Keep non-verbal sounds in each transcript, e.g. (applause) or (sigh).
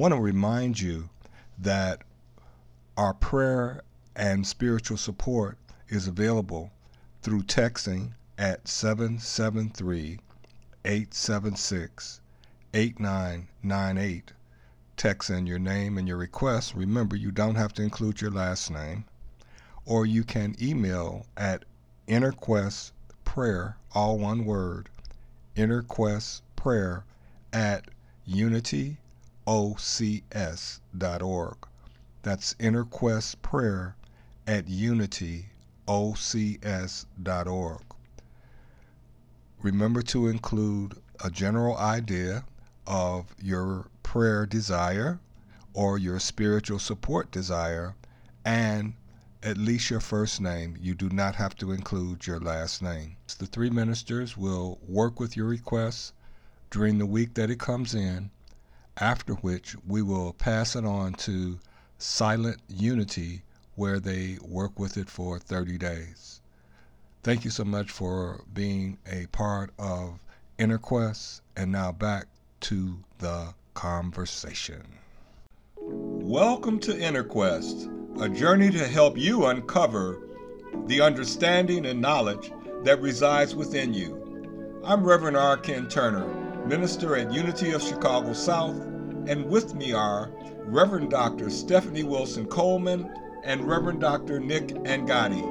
I want to remind you that our prayer and spiritual support is available through texting at 773 876 8998. Text in your name and your request. Remember, you don't have to include your last name. Or you can email at innerquestprayer, all one word, innerquestprayer at unityocs.org. That's innerquestprayer at unityocs.org. Remember to include a general idea of your prayer desire or your spiritual support desire and at least your first name. You do not have to include your last name. The three ministers will work with your requests during the week that it comes in, after which we will pass it on to Silent Unity where they work with it for 30 days. Thank you so much for being a part of InnerQuest. And now back to the conversation. Welcome to InnerQuest, a journey to help you uncover the understanding and knowledge that resides within you. I'm Reverend R. Ken Turner, minister at Unity of Chicago South, and with me are Reverend Dr. Stephanie Wilson Coleman and Reverend Dr. Nick Angadi,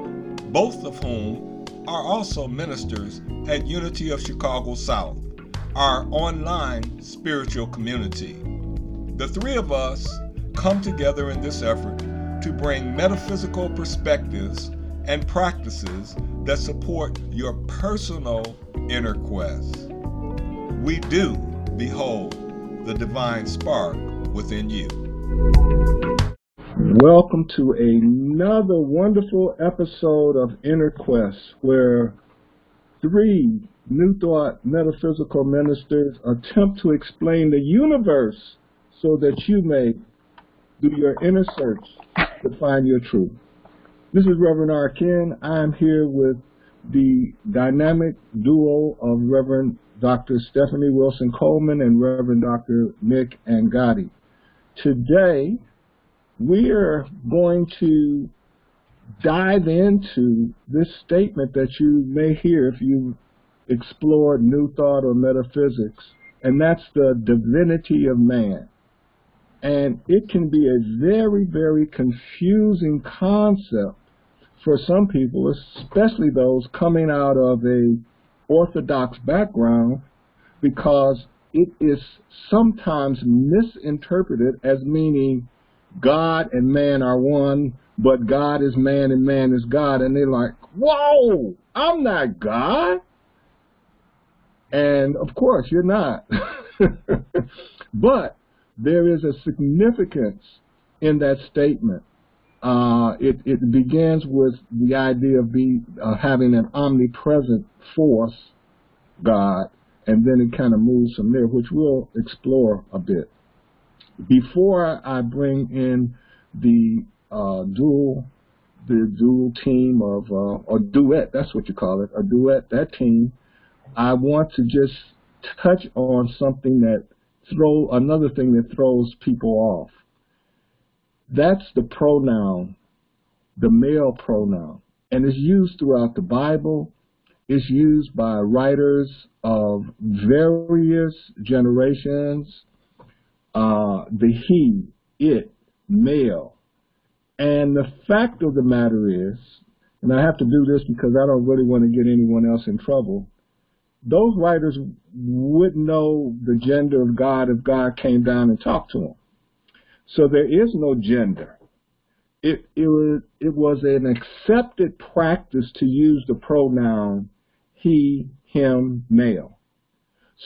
both of whom are also ministers at Unity of Chicago South, our online spiritual community. The three of us come together in this effort to bring metaphysical perspectives and practices that support your personal inner quest. We do behold the divine spark within you. Welcome to another wonderful episode of Inner Quest, where three New Thought metaphysical ministers attempt to explain the universe so that you may do your inner search to find your truth. This is Reverend R. Ken. I'm here with the dynamic duo of Reverend Dr. Stephanie Wilson Coleman and Reverend Dr. Nick Angadi. Today, we are going to dive into this statement that you may hear if you explore new thought or metaphysics, and that's the divinity of man. And it can be a very, very confusing concept for some people, especially those coming out of a orthodox background, because it is sometimes misinterpreted as meaning God and man are one, but God is man and man is God. And they're like, whoa, I'm not God. And of course, you're not. (laughs) but there is a significance in that statement. Uh, it, it begins with the idea of be, uh, having an omnipresent force, God, and then it kind of moves from there, which we'll explore a bit. Before I bring in the uh, dual the dual team of uh, or duet that's what you call it a duet that team I want to just touch on something that throw another thing that throws people off that's the pronoun the male pronoun and it's used throughout the Bible it's used by writers of various generations uh, the he, it, male. And the fact of the matter is, and I have to do this because I don't really want to get anyone else in trouble, those writers wouldn't know the gender of God if God came down and talked to them. So there is no gender. It, it, was, it was an accepted practice to use the pronoun he, him, male.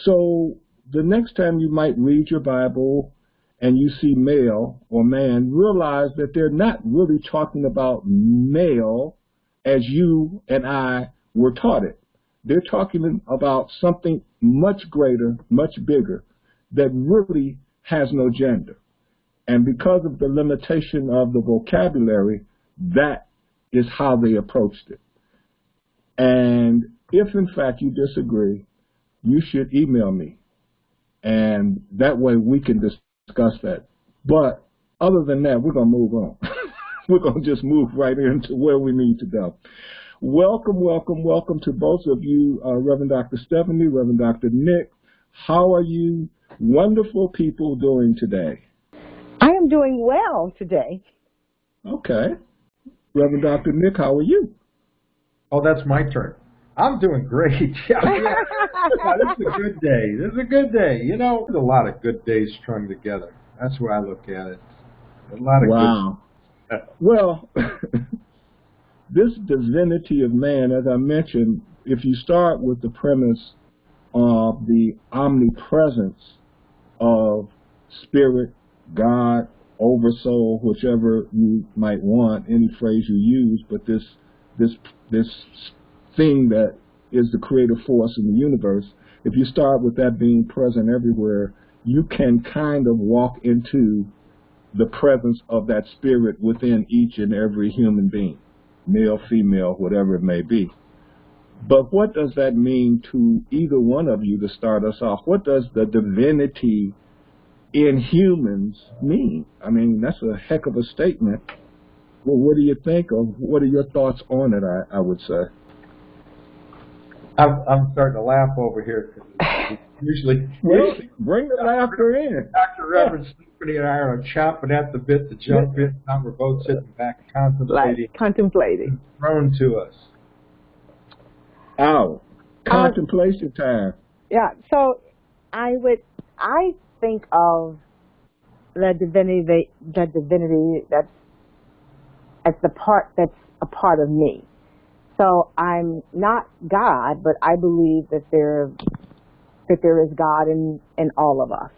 So the next time you might read your Bible and you see male or man, realize that they're not really talking about male as you and I were taught it. They're talking about something much greater, much bigger, that really has no gender. And because of the limitation of the vocabulary, that is how they approached it. And if in fact you disagree, you should email me and that way we can discuss that But other than that, we're going to move on. (laughs) we're going to just move right into where we need to go. Welcome, welcome, welcome to both of you, uh, Reverend Dr. Stephanie, Reverend Dr. Nick. How are you wonderful people doing today? I am doing well today. Okay. Reverend Dr. Nick, how are you? Oh, that's my turn. I'm doing great. (laughs) yeah, (laughs) yeah. this is a good day. This is a good day. You know, there's a lot of good days strung together. That's where I look at it. A lot of wow. good. well, (laughs) this divinity of man, as I mentioned, if you start with the premise of the omnipresence of spirit, God, oversoul, whichever you might want, any phrase you use, but this this this thing that is the creative force in the universe, if you start with that being present everywhere, you can kind of walk into the presence of that spirit within each and every human being, male, female, whatever it may be. But what does that mean to either one of you to start us off? What does the divinity in humans mean? I mean, that's a heck of a statement. Well, what do you think of? What are your thoughts on it? I, I would say. I'm, I'm starting to laugh over here. Usually, (laughs) usually, bring the laughter in. Dr. Reverend Stephanie and I are chopping at the bit to jump in. Now we're both sitting back contemplating. Like contemplating. Thrown to us. Oh, contemplation uh, time. Yeah. So I would, I think of the divinity, the divinity that's as the part that's a part of me. So I'm not God, but I believe that there that there is God in in all of us.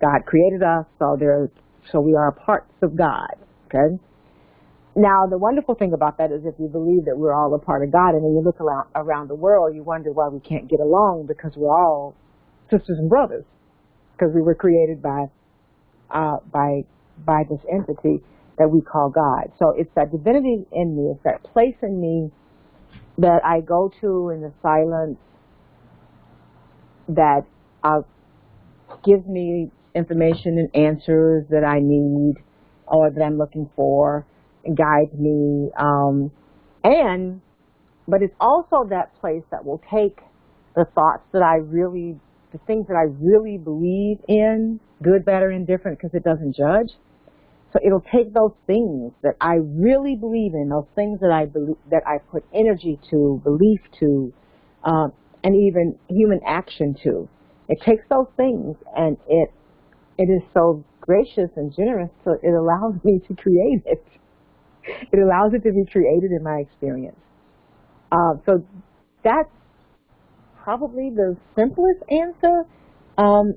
God created us, so there so we are parts of God. Okay. Now the wonderful thing about that is if you believe that we're all a part of God, and then you look around around the world, you wonder why we can't get along because we're all sisters and brothers because we were created by uh, by by this entity that we call God. So it's that divinity in me, it's that place in me that I go to in the silence that uh, gives me information and answers that I need or that I'm looking for and guides me. Um, and, but it's also that place that will take the thoughts that I really, the things that I really believe in, good, bad, or indifferent, because it doesn't judge so it'll take those things that I really believe in, those things that I believe, that I put energy to, belief to, um, and even human action to. It takes those things and it it is so gracious and generous, so it allows me to create it. It allows it to be created in my experience. Uh, so that's probably the simplest answer, um,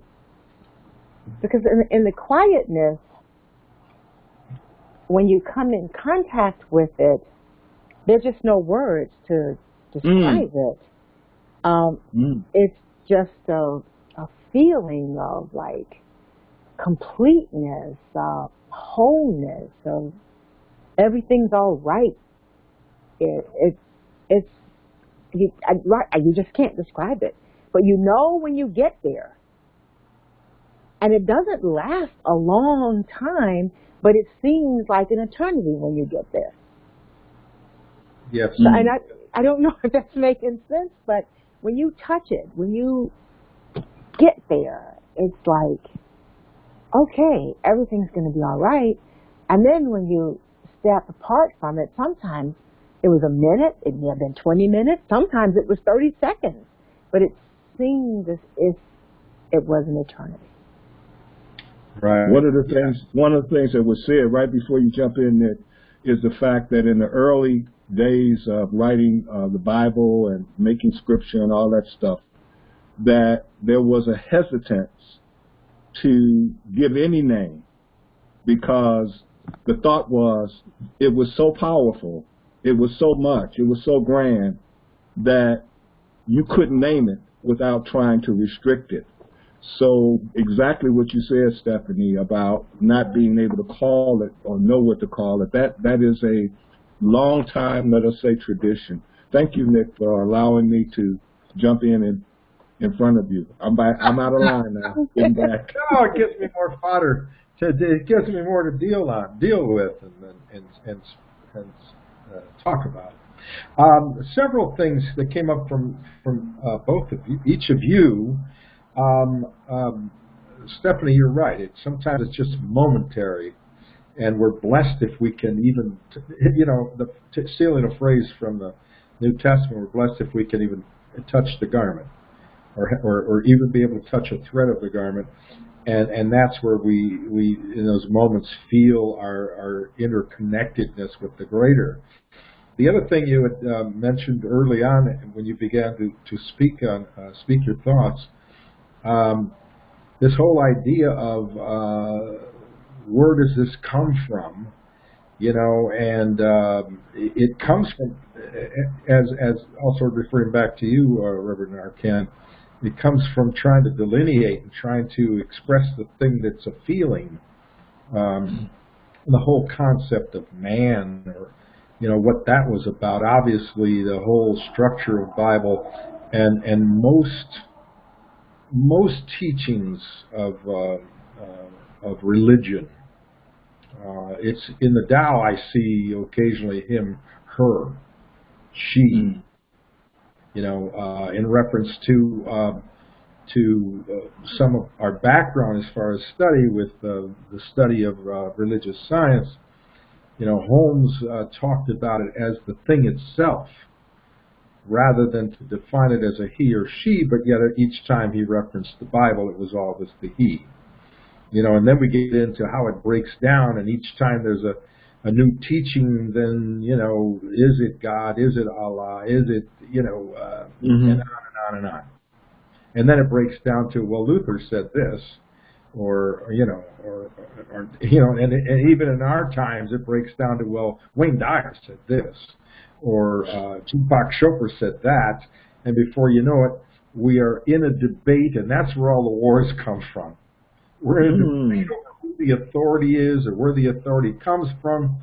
because in, in the quietness when you come in contact with it, there's just no words to describe mm. it. Um, mm. It's just a, a feeling of like completeness, uh, wholeness, of everything's all right. It, it, it's you, I, right, you just can't describe it, but you know when you get there, and it doesn't last a long time but it seems like an eternity when you get there. Yes. So, and I, I don't know (laughs) if that's making sense, but when you touch it, when you get there, it's like, okay, everything's going to be all right. And then when you step apart from it, sometimes it was a minute, it may have been 20 minutes, sometimes it was 30 seconds, but it seemed as if it was an eternity. Right. One of the things, one of the things that was said right before you jump in it is the fact that in the early days of writing uh, the Bible and making scripture and all that stuff, that there was a hesitance to give any name because the thought was it was so powerful, it was so much, it was so grand that you couldn't name it without trying to restrict it. So exactly what you said, Stephanie, about not being able to call it or know what to call it, that that is a long time, let us say, tradition. Thank you, Nick, for allowing me to jump in and in front of you. I'm by, I'm out of line now. (laughs) Getting back. no, it gives me more fodder to, it gives me more to deal on, deal with, and and and, and uh, talk about. Um, several things that came up from from uh, both of you, each of you. Um, um, Stephanie, you're right. It sometimes it's just momentary, and we're blessed if we can even, you know, the, stealing a phrase from the New Testament, we're blessed if we can even touch the garment, or or, or even be able to touch a thread of the garment and and that's where we we in those moments feel our our interconnectedness with the greater. The other thing you had uh, mentioned early on when you began to to speak on uh, speak your thoughts, um, this whole idea of uh, where does this come from, you know, and um, it comes from as as also referring back to you, uh, Reverend R. Ken it comes from trying to delineate and trying to express the thing that's a feeling. Um, the whole concept of man, or you know what that was about. Obviously, the whole structure of Bible and and most most teachings of uh, uh, of religion. Uh, it's in the Tao. I see occasionally him, her, she. Mm you know, uh, in reference to uh, to uh, some of our background as far as study with uh, the study of uh, religious science, you know, Holmes uh, talked about it as the thing itself, rather than to define it as a he or she. But yet, each time he referenced the Bible, it was always the he. You know, and then we get into how it breaks down, and each time there's a a new teaching, then you know, is it God? Is it Allah? Is it you know, uh, mm-hmm. and on and on and on. And then it breaks down to well, Luther said this, or, or you know, or, or you know, and, and even in our times, it breaks down to well, Wayne Dyer said this, or uh, Deepak Chopra said that, and before you know it, we are in a debate, and that's where all the wars come from. We're in a mm. debate who the authority is or where the authority comes from.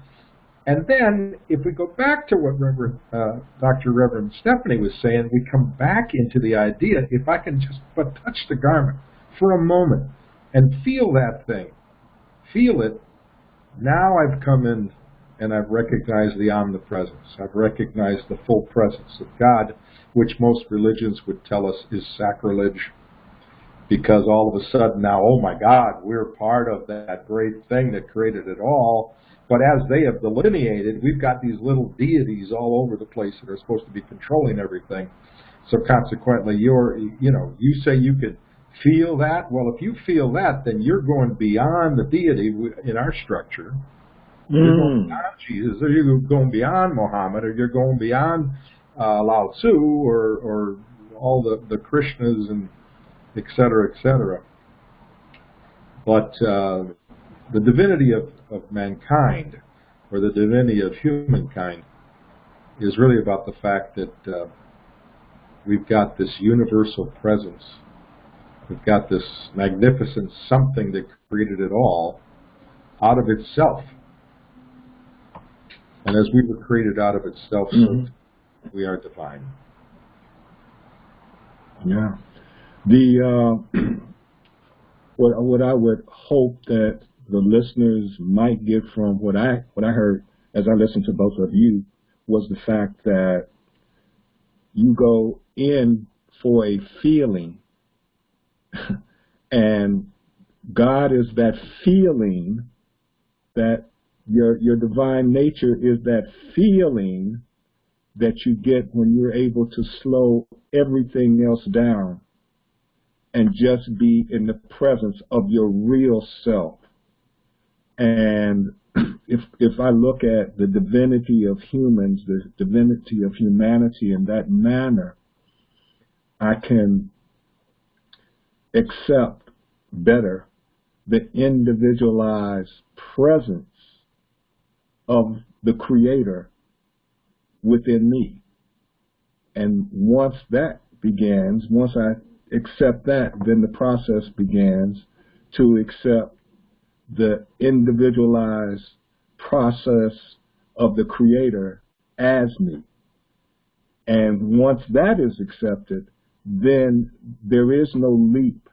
And then, if we go back to what Reverend, uh, Dr. Reverend Stephanie was saying, we come back into the idea if I can just but touch the garment for a moment and feel that thing, feel it, now I've come in and I've recognized the omnipresence. I've recognized the full presence of God, which most religions would tell us is sacrilege because all of a sudden now, oh my God, we're part of that great thing that created it all but as they have delineated, we've got these little deities all over the place that are supposed to be controlling everything. So consequently, you're, you know, you say you could feel that. Well, if you feel that, then you're going beyond the deity in our structure. Mm. You're going hmm. beyond Jesus, or you're going beyond Muhammad, or you're going beyond uh, Lao Tzu, or, or all the, the Krishnas and et cetera, et cetera. But uh, the divinity of, of mankind, or the divinity of humankind, is really about the fact that uh, we've got this universal presence. We've got this magnificent something that created it all out of itself. And as we were created out of itself, mm-hmm. so we are divine. Yeah. The uh, (clears throat) what what I would hope that the listeners might get from what I what I heard as I listened to both of you was the fact that you go in for a feeling. (laughs) And God is that feeling that your your divine nature is that feeling that you get when you're able to slow everything else down and just be in the presence of your real self and (clears throat) if if I look at the divinity of humans, the divinity of humanity in that manner, I can accept better the individualized presence of the Creator within me. And once that begins, once I accept that, then the process begins to accept the individualized process of the creator as me. And once that is accepted, then there is no leap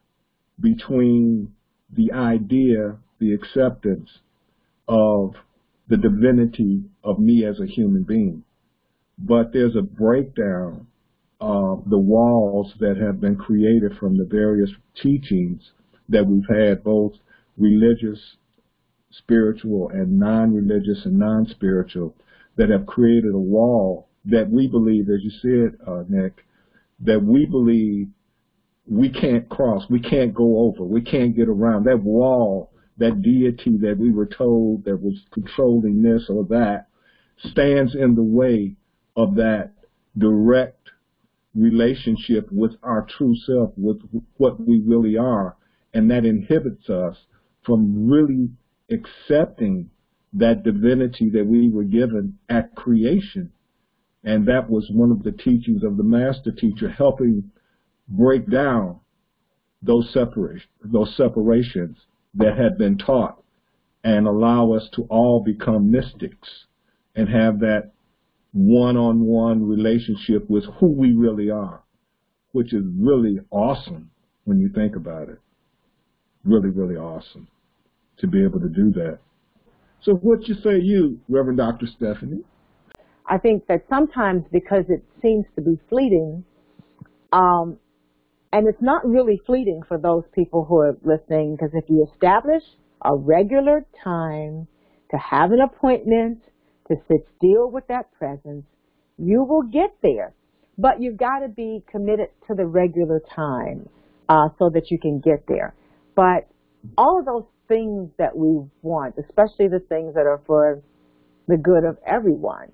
between the idea the acceptance of the divinity of me as a human being. But there's a breakdown of the walls that have been created from the various teachings that we've had, both religious, spiritual, and non-religious and non-spiritual, that have created a wall that we believe, as you said, uh, Nick, that we believe we can't cross, we can't go over, we can't get around. That wall, that deity that we were told that was controlling this or that, stands in the way of that direct relationship with our true self, with what we really are. And that inhibits us from really accepting that divinity that we were given at creation. And that was one of the teachings of the master teacher, helping break down those those separations that had been taught and allow us to all become mystics and have that one-on-one relationship with who we really are, which is really awesome when you think about it. Really, really awesome to be able to do that. So what you say you, Reverend Dr. Stephanie? I think that sometimes because it seems to be fleeting, um, and it's not really fleeting for those people who are listening, because if you establish a regular time to have an appointment, to sit still with that presence, you will get there. But you've got to be committed to the regular time uh, so that you can get there. But all of those things that we want, especially the things that are for the good of everyone,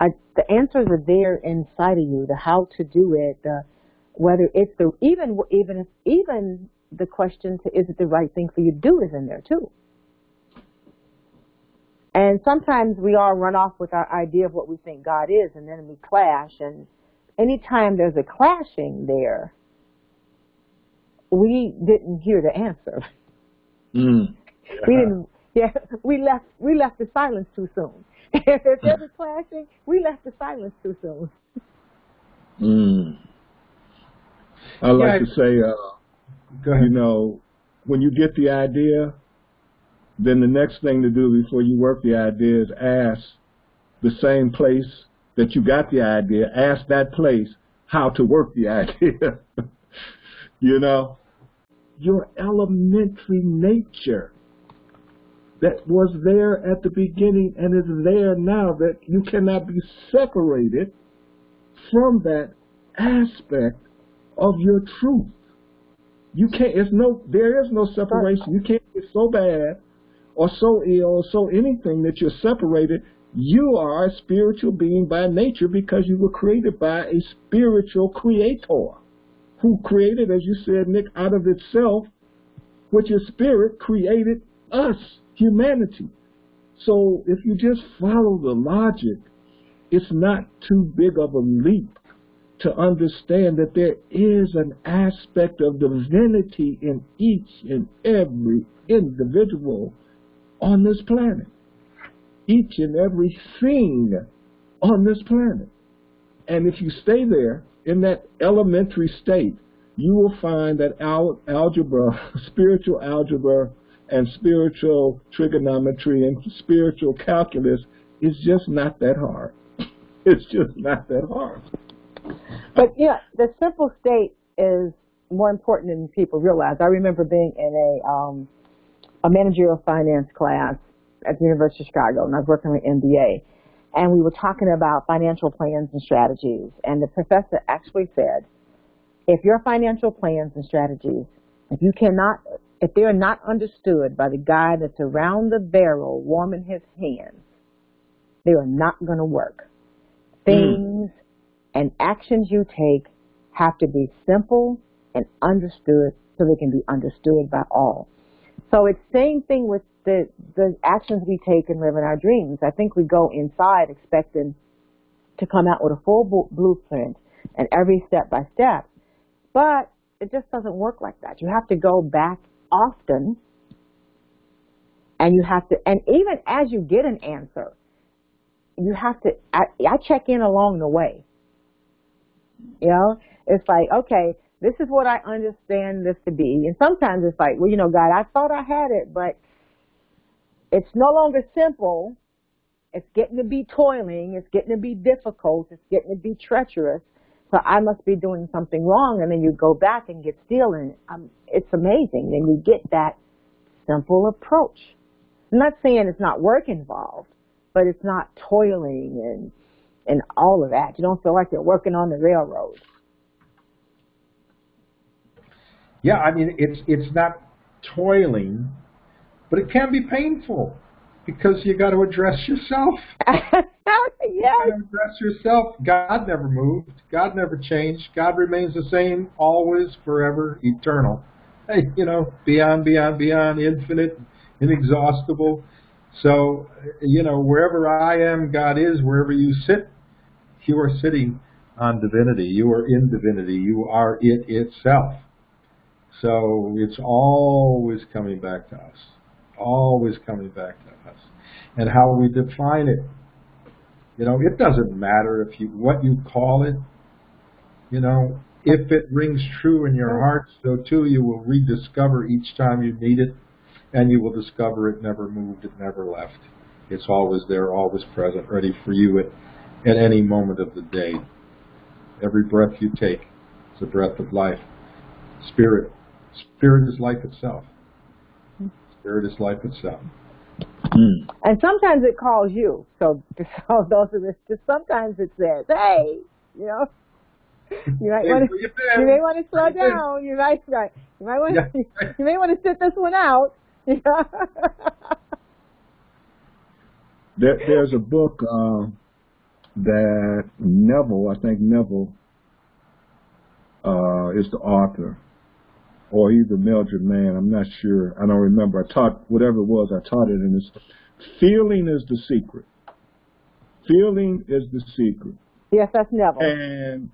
I, the answers are there inside of you. The how to do it, the whether it's the even even even the question to is it the right thing for you to do is in there too. And sometimes we all run off with our idea of what we think God is, and then we clash. And anytime there's a clashing there, we didn't hear the answer. Mm. Yeah. We didn't. Yeah, we left. We left the silence too soon. (laughs) if there's a clashing, we left the silence too soon. Mm. I like yeah, to say, uh, you know, when you get the idea, then the next thing to do before you work the idea is ask the same place that you got the idea, ask that place how to work the (laughs) idea. you know, your elementary nature that was there at the beginning and is there now that you cannot be separated from that aspect of your truth. You can't, it's no, there is no separation. You can't get so bad or so ill or so anything that you're separated. You are a spiritual being by nature because you were created by a spiritual creator who created, as you said, Nick, out of itself, which is spirit, created us, humanity. So if you just follow the logic, it's not too big of a leap to understand that there is an aspect of divinity in each and every individual on this planet. Each and every thing on this planet. And if you stay there in that elementary state, you will find that al algebra, (laughs) spiritual algebra, and spiritual trigonometry and spiritual calculus is just not that hard. (laughs) It's just not that hard. But yeah, the simple state is more important than people realize. I remember being in a um, a managerial finance class at the University of Chicago, and I was working with MBA, and we were talking about financial plans and strategies. And the professor actually said, if your financial plans and strategies, if you cannot, if they are not understood by the guy that's around the barrel warming his hands, they are not going to work. Hmm. Things mm and actions you take have to be simple and understood so they can be understood by all. So it's same thing with the, the actions we take in living our dreams. I think we go inside expecting to come out with a full blueprint and every step by step, but it just doesn't work like that. You have to go back often and you have to, and even as you get an answer, you have to, I, I check in along the way. You know, it's like, okay, this is what I understand this to be. And sometimes it's like, well, you know, God, I thought I had it, but it's no longer simple. It's getting to be toiling. It's getting to be difficult. It's getting to be treacherous. So I must be doing something wrong. And then you go back and get still and um, it's amazing. Then you get that simple approach. I'm not saying it's not work involved, but it's not toiling and, and all of that. You don't feel like you're working on the railroad. Yeah, I mean, it's, it's not toiling, but it can be painful because you got to address yourself. (laughs) yes. You got to address yourself. God never moved. God never changed. God remains the same, always, forever, eternal. Hey, you know, beyond, beyond, beyond, infinite, inexhaustible. So, you know, wherever I am, God is. Wherever you sit, you are sitting on divinity. You are in divinity. You are it itself. So it's always coming back to us. Always coming back to us. And how we define it. You know, it doesn't matter if you what you call it. You know, if it rings true in your heart, so too you will rediscover each time you need it, and you will discover it never moved, it never left. It's always there, always present, ready for you at, at any moment of the day. Every breath you take is a breath of life. Spirit Spirit is life itself. Spirit is life itself. Mm. And sometimes it calls you. So, (laughs) so those are us, just sometimes it says, "Hey, you know, you might want to, you may want to slow down. You might, right, you might want, yeah. to, (laughs) you may want to sit this one out." (laughs) there, there's a book uh, that Neville, I think Neville, uh, is the author or either Mildred Mann. I'm not sure. I don't remember. I taught whatever it was. I taught it, and it's feeling is the secret. Feeling is the secret. Yes, that's Neville. And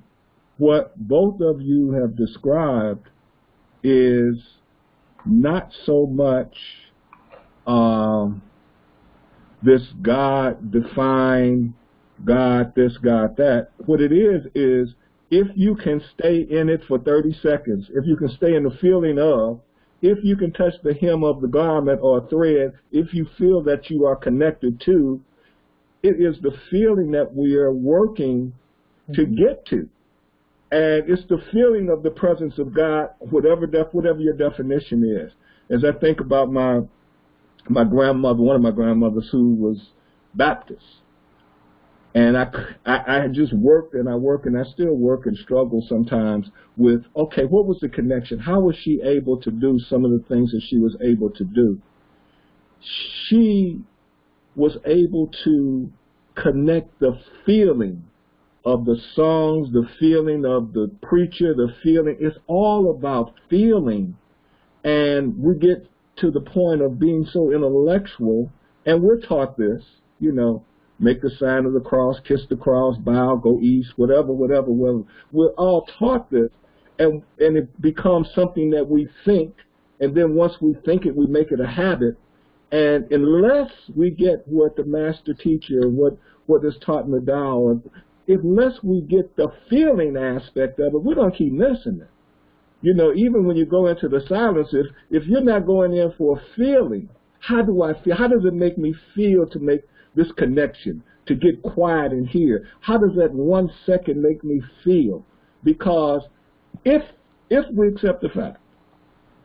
what both of you have described is not so much um, this God defined God this, God that. What it is is if you can stay in it for 30 seconds, if you can stay in the feeling of, if you can touch the hem of the garment or thread, if you feel that you are connected to, it is the feeling that we are working to mm-hmm. get to. And it's the feeling of the presence of God, whatever def, whatever your definition is. As I think about my my grandmother, one of my grandmothers who was Baptist, and I, I, I just worked and I work and I still work and struggle sometimes with, okay, what was the connection? How was she able to do some of the things that she was able to do? She was able to connect the feeling of the songs, the feeling of the preacher, the feeling. It's all about feeling. And we get to the point of being so intellectual, and we're taught this, you know, make the sign of the cross, kiss the cross, bow, go east, whatever, whatever, whatever. We're all taught this, and and it becomes something that we think, and then once we think it, we make it a habit. And unless we get what the master teacher, what what is taught in the Tao, unless we get the feeling aspect of it, we're gonna keep missing it. You know, even when you go into the silence, if if you're not going in for a feeling, how do I feel? How does it make me feel to make this connection, to get quiet and hear. How does that one second make me feel? Because if if we accept the fact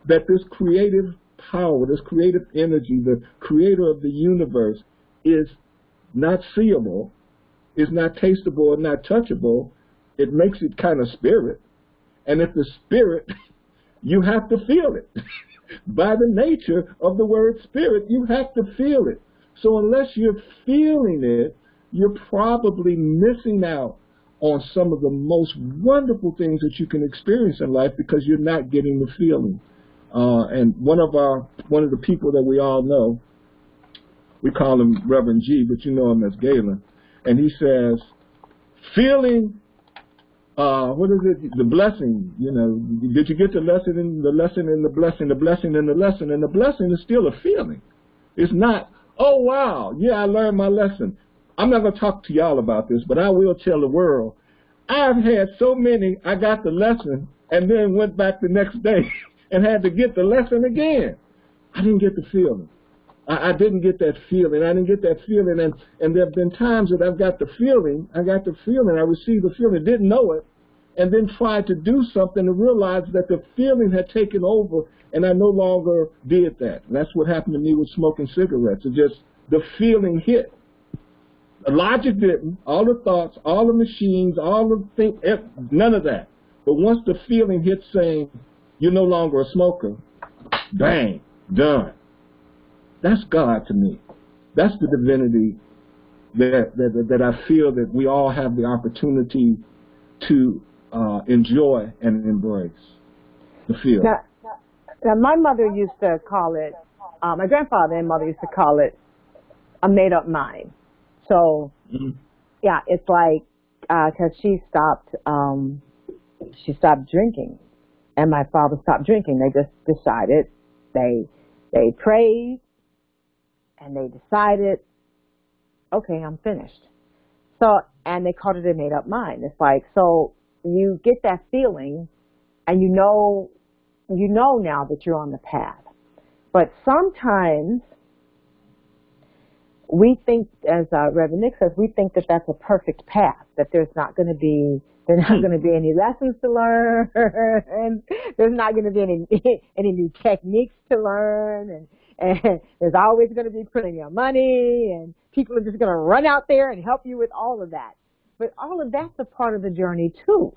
that this creative power, this creative energy, the creator of the universe is not seeable, is not tasteable, and not touchable, it makes it kind of spirit. And if the spirit, (laughs) you have to feel it. (laughs) By the nature of the word spirit, you have to feel it. So unless you're feeling it, you're probably missing out on some of the most wonderful things that you can experience in life because you're not getting the feeling. Uh, and one of our one of the people that we all know, we call him Reverend G, but you know him as Galen, and he says, feeling. Uh, what is it? The blessing. You know, did you get the lesson in the lesson in the blessing, the blessing in the lesson, and the blessing is still a feeling. It's not Oh, wow. Yeah, I learned my lesson. I'm not going to talk to y'all about this, but I will tell the world. I've had so many, I got the lesson and then went back the next day (laughs) and had to get the lesson again. I didn't get the feeling. I, I didn't get that feeling. I didn't get that feeling, and and there have been times that I've got the feeling. I got the feeling. I received the feeling. Didn't know it, and then tried to do something and realized that the feeling had taken over, and I no longer did that. And that's what happened to me with smoking cigarettes. It just the feeling hit. The logic didn't. All the thoughts, all the machines, all the think, none of that. But once the feeling hits saying you're no longer a smoker, bang, done. That's God to me. That's the divinity that, that, that I feel that we all have the opportunity to uh, enjoy and embrace the feel. Now, now, my mother used to call it, uh, my grandfather and mother used to call it a made up mind. So, mm-hmm. yeah, it's like, because uh, she stopped, um, she stopped drinking, and my father stopped drinking. They just decided they they prayed and they decided, okay, I'm finished. So, and they called it a made up mind. It's like, so you get that feeling and you know, you know now that you're on the path. But sometimes we think, as uh, Reverend Nick says, we think that that's a perfect path, that there's not going to be there's not going to be any lessons to learn. And (laughs) there's not going to be any (laughs) any new techniques to learn, and and there's always going to be plenty of money, and people are just going to run out there and help you with all of that. But all of that's a part of the journey too.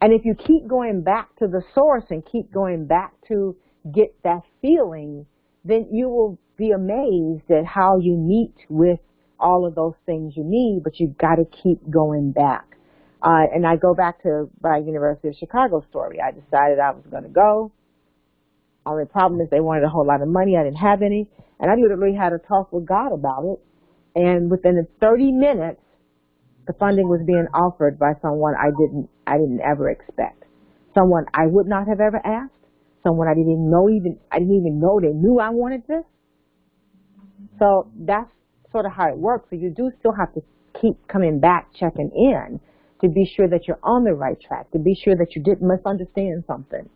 And if you keep going back to the source and keep going back to get that feeling, then you will be amazed at how you meet with all of those things you need, but you've got to keep going back. Uh, and I go back to my University of Chicago story. I decided I was going to go. Only problem is they wanted a whole lot of money. I didn't have any. And I literally had a talk with God about it. And within 30 minutes, the funding was being offered by someone I didn't, I didn't ever expect. Someone I would not have ever asked. Someone I didn't know even, I didn't even know they knew I wanted this. So that's sort of how it works. So you do still have to keep coming back, checking in to be sure that you're on the right track, to be sure that you didn't misunderstand something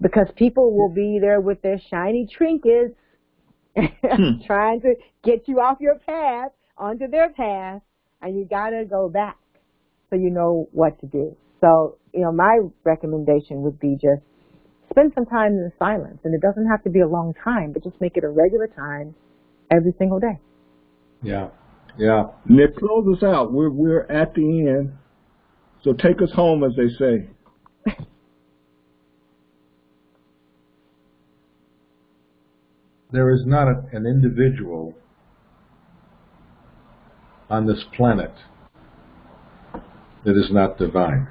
because people will be there with their shiny trinkets (laughs) hmm. trying to get you off your path onto their path and you got to go back so you know what to do. So, you know, my recommendation would be just spend some time in silence and it doesn't have to be a long time, but just make it a regular time every single day. Yeah. Yeah. Nick, close us out. We're we're at the end. So take us home as they say. (laughs) there is not a, an individual on this planet that is not divine.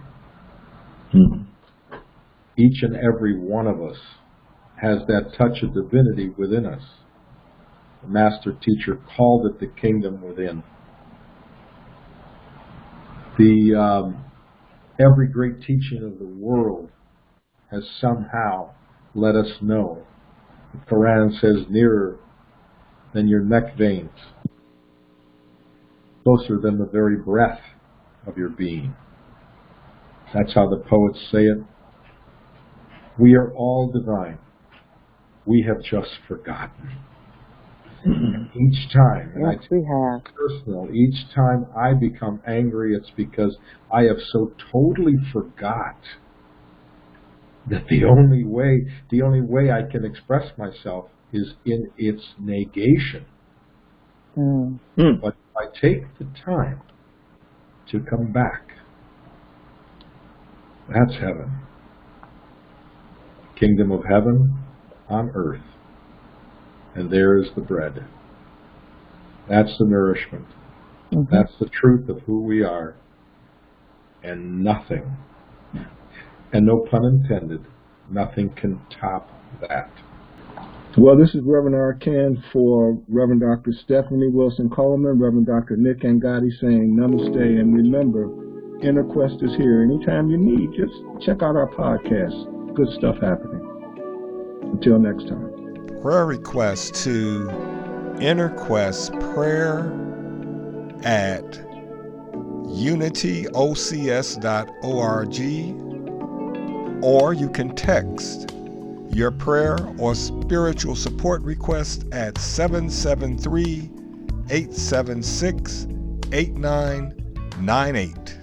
Hmm. Each and every one of us has that touch of divinity within us. The master teacher called it the kingdom within. The um, every great teaching of the world has somehow let us know the Quran says nearer than your neck veins, closer than the very breath of your being. That's how the poets say it. We are all divine. We have just forgotten. each time, yes, we have. personal, each time I become angry, it's because I have so totally forgot that the only way the only way I can express myself is in its negation. Mm. But if I take the time to come back, that's heaven. Kingdom of heaven on earth. And there is the bread. That's the nourishment. Mm-hmm. That's the truth of who we are. And nothing and no pun intended, nothing can top that. Well, this is Reverend R. Ken for Reverend Dr. Stephanie Wilson Coleman, Reverend Dr. Nick Angotti saying namaste, and remember, Inner Quest is here. Anytime you need, just check out our podcast. Good stuff happening. Until next time. Prayer request to Inner Quest prayer at unityocs.org or you can text your prayer or spiritual support request at 773 876 8998.